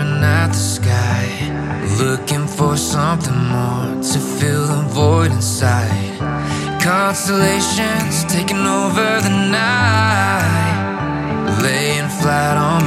staring at the sky Looking for something more to fill the void inside. Constellations taking over the night Laying flat on